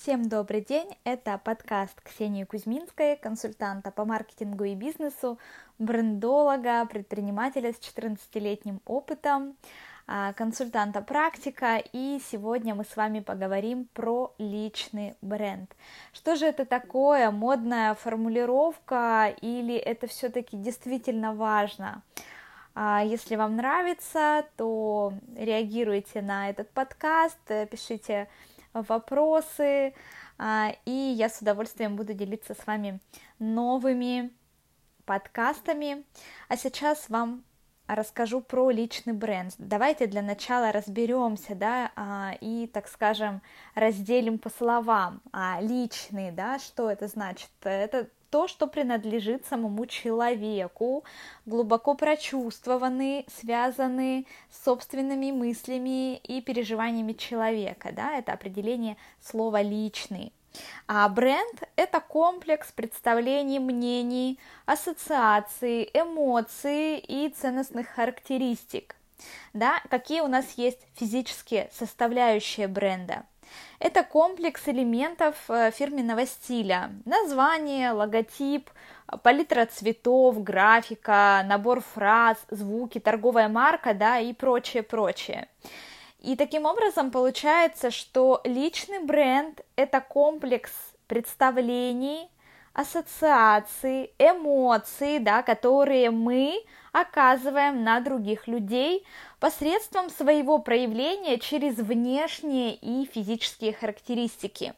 Всем добрый день! Это подкаст Ксении Кузьминской, консультанта по маркетингу и бизнесу, брендолога, предпринимателя с 14-летним опытом, а, консультанта практика, и сегодня мы с вами поговорим про личный бренд. Что же это такое? Модная формулировка или это все-таки действительно важно? А, если вам нравится, то реагируйте на этот подкаст, пишите вопросы, а, и я с удовольствием буду делиться с вами новыми подкастами. А сейчас вам расскажу про личный бренд. Давайте для начала разберемся, да, а, и, так скажем, разделим по словам. Личный, да, что это значит? Это то, что принадлежит самому человеку, глубоко прочувствованы, связаны с собственными мыслями и переживаниями человека, да, это определение слова «личный». А бренд – это комплекс представлений, мнений, ассоциаций, эмоций и ценностных характеристик. Да, какие у нас есть физические составляющие бренда – это комплекс элементов э, фирменного стиля. Название, логотип, палитра цветов, графика, набор фраз, звуки, торговая марка, да, и прочее, прочее. И таким образом получается, что личный бренд – это комплекс представлений, ассоциаций, эмоций, да, которые мы оказываем на других людей посредством своего проявления через внешние и физические характеристики.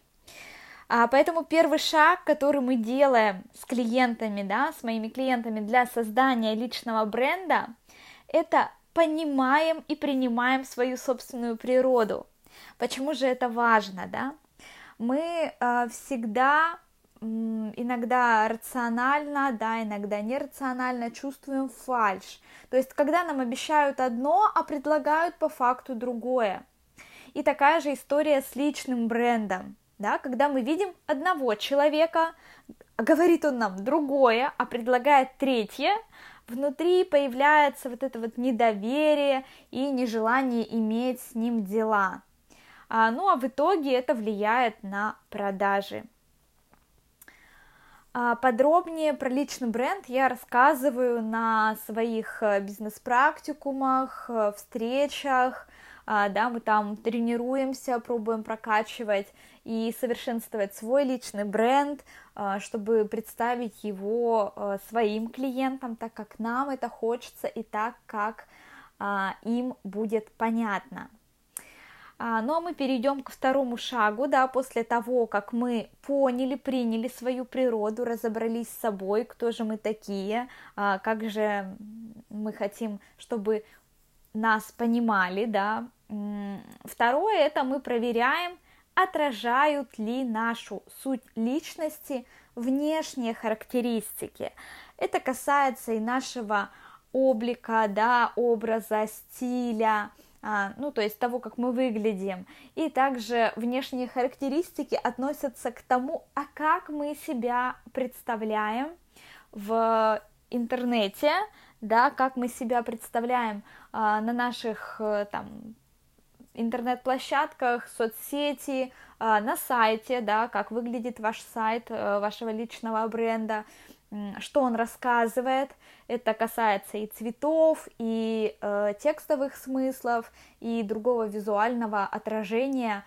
А, поэтому первый шаг, который мы делаем с клиентами, да, с моими клиентами для создания личного бренда, это понимаем и принимаем свою собственную природу. Почему же это важно, да? Мы э, всегда иногда рационально, да, иногда нерационально чувствуем фальш. То есть, когда нам обещают одно, а предлагают по факту другое. И такая же история с личным брендом, да, когда мы видим одного человека, говорит он нам другое, а предлагает третье, внутри появляется вот это вот недоверие и нежелание иметь с ним дела. А, ну а в итоге это влияет на продажи. А, подробнее про личный бренд я рассказываю на своих э, бизнес-практикумах, э, встречах, а, да, мы там тренируемся, пробуем прокачивать и совершенствовать свой личный бренд, а, чтобы представить его э, своим клиентам, так как нам это хочется и так, как им будет понятно. А, ну а мы перейдем к второму шагу, да, после того, как мы поняли, приняли свою природу, разобрались с собой, кто же мы такие, а, как же мы хотим, чтобы нас понимали, да. Второе, это мы проверяем, отражают ли нашу суть личности внешние характеристики. Это касается и нашего облика, да, образа, стиля, ну, то есть того, как мы выглядим. И также внешние характеристики относятся к тому, а как мы себя представляем в интернете, да, как мы себя представляем а, на наших э, там интернет-площадках, соцсети, а, на сайте, да, как выглядит ваш сайт а, вашего личного бренда, что он рассказывает. Это касается и цветов, и э, текстовых смыслов, и другого визуального отражения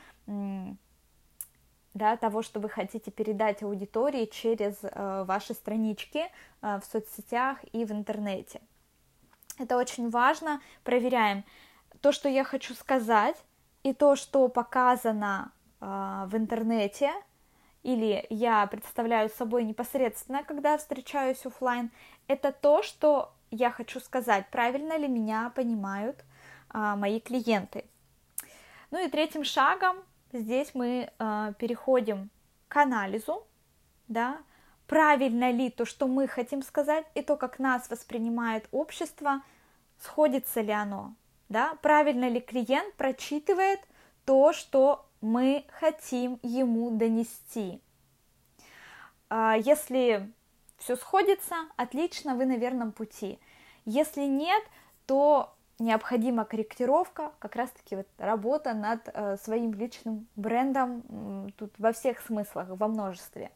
да, того, что вы хотите передать аудитории через э, ваши странички э, в соцсетях и в интернете. Это очень важно. Проверяем то, что я хочу сказать, и то, что показано э, в интернете, или я представляю собой непосредственно, когда встречаюсь офлайн, это то, что я хочу сказать, правильно ли меня понимают а, мои клиенты. Ну и третьим шагом здесь мы а, переходим к анализу, да, правильно ли то, что мы хотим сказать, и то, как нас воспринимает общество, сходится ли оно, да, правильно ли клиент прочитывает то, что мы хотим ему донести. А, если все сходится, отлично, вы на верном пути. Если нет, то необходима корректировка, как раз-таки вот работа над э, своим личным брендом тут во всех смыслах, во множестве.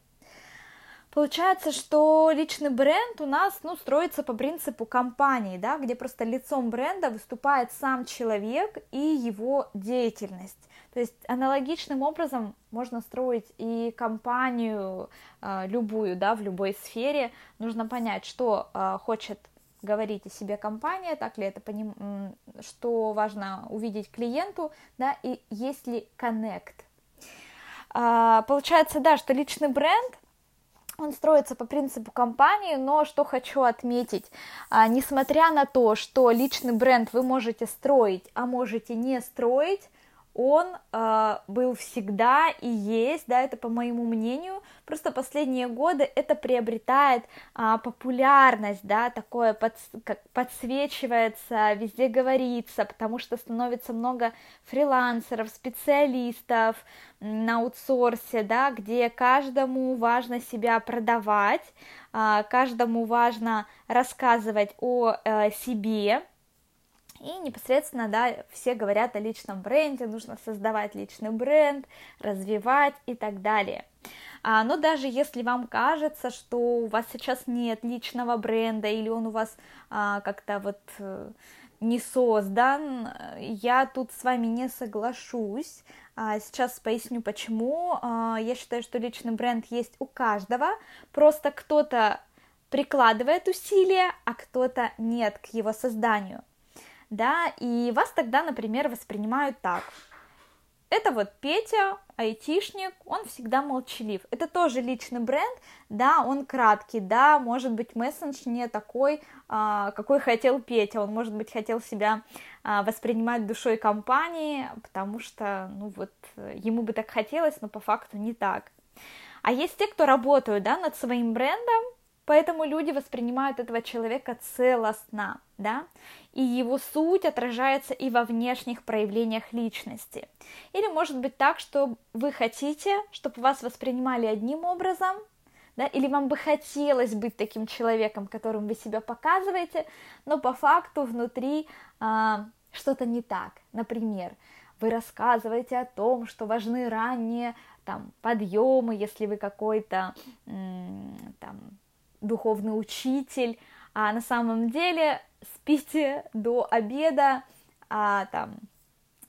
Получается, что личный бренд у нас ну, строится по принципу компании, да, где просто лицом бренда выступает сам человек и его деятельность. То есть аналогичным образом можно строить и компанию э, любую, да, в любой сфере. Нужно понять, что э, хочет говорить о себе компания, так ли это поним... что важно увидеть клиенту, да, и есть ли connect. А, получается, да, что личный бренд, он строится по принципу компании, но что хочу отметить, а, несмотря на то, что личный бренд вы можете строить, а можете не строить, он э, был всегда и есть, да, это по моему мнению, просто последние годы это приобретает э, популярность, да, такое под, как подсвечивается, везде говорится, потому что становится много фрилансеров, специалистов на аутсорсе, да, где каждому важно себя продавать, э, каждому важно рассказывать о э, себе, и непосредственно, да, все говорят о личном бренде, нужно создавать личный бренд, развивать и так далее. А, но даже если вам кажется, что у вас сейчас нет личного бренда или он у вас а, как-то вот э, не создан, я тут с вами не соглашусь. А, сейчас поясню почему. А, я считаю, что личный бренд есть у каждого, просто кто-то прикладывает усилия, а кто-то нет к его созданию да, и вас тогда, например, воспринимают так. Это вот Петя, айтишник, он всегда молчалив. Это тоже личный бренд, да, он краткий, да, может быть, мессендж не такой, а, какой хотел Петя, он, может быть, хотел себя а, воспринимать душой компании, потому что, ну вот, ему бы так хотелось, но по факту не так. А есть те, кто работают, да, над своим брендом, Поэтому люди воспринимают этого человека целостно, да, и его суть отражается и во внешних проявлениях личности. Или может быть так, что вы хотите, чтобы вас воспринимали одним образом, да, или вам бы хотелось быть таким человеком, которым вы себя показываете, но по факту внутри а, что-то не так. Например, вы рассказываете о том, что важны ранние там подъемы, если вы какой-то там духовный учитель, а на самом деле спите до обеда, а, там,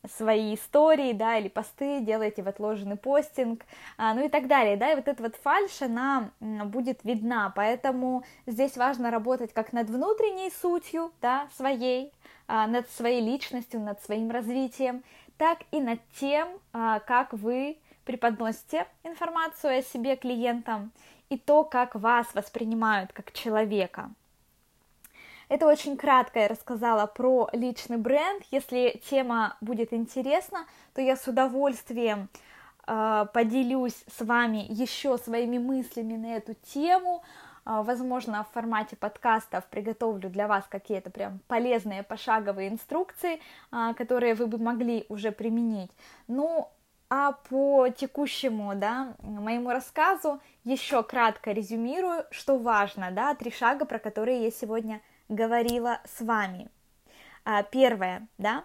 свои истории, да, или посты, делаете в отложенный постинг, а, ну и так далее, да, и вот эта вот фальш, она будет видна, поэтому здесь важно работать как над внутренней сутью, да, своей, а, над своей личностью, над своим развитием, так и над тем, а, как вы преподносите информацию о себе клиентам и то, как вас воспринимают как человека. Это очень кратко я рассказала про личный бренд. Если тема будет интересна, то я с удовольствием э, поделюсь с вами еще своими мыслями на эту тему. Э, возможно, в формате подкастов приготовлю для вас какие-то прям полезные пошаговые инструкции, э, которые вы бы могли уже применить. Ну, а по текущему, да, моему рассказу еще кратко резюмирую, что важно, да, три шага, про которые я сегодня говорила с вами. А, первое, да,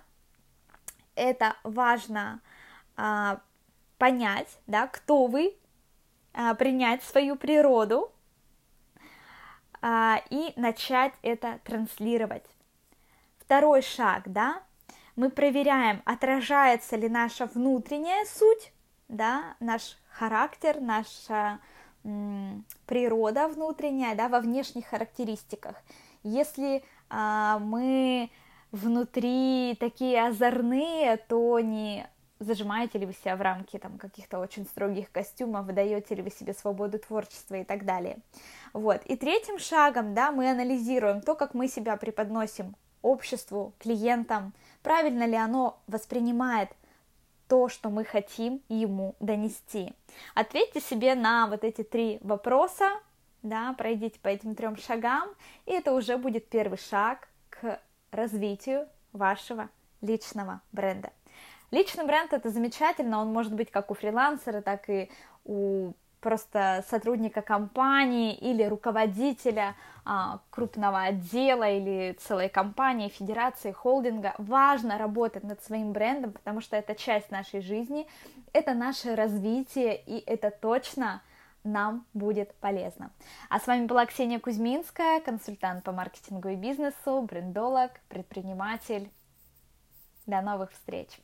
это важно а, понять, да, кто вы, а, принять свою природу и начать это транслировать. Второй шаг, да, мы проверяем, отражается ли наша внутренняя суть, да, наш характер, наша м, природа внутренняя, да, во внешних характеристиках. Если а, мы внутри такие озорные, то не зажимаете ли вы себя в рамки там, каких-то очень строгих костюмов, даете ли вы себе свободу творчества и так далее. Вот. И третьим шагом, да, мы анализируем то, как мы себя преподносим обществу, клиентам, правильно ли оно воспринимает то, что мы хотим ему донести. Ответьте себе на вот эти три вопроса, да, пройдите по этим трем шагам, и это уже будет первый шаг к развитию вашего личного бренда. Личный бренд это замечательно, он может быть как у фрилансера, так и у просто сотрудника компании или руководителя а, крупного отдела или целой компании, федерации, холдинга. Важно работать над своим брендом, потому что это часть нашей жизни, это наше развитие, и это точно нам будет полезно. А с вами была Ксения Кузьминская, консультант по маркетингу и бизнесу, брендолог, предприниматель. До новых встреч!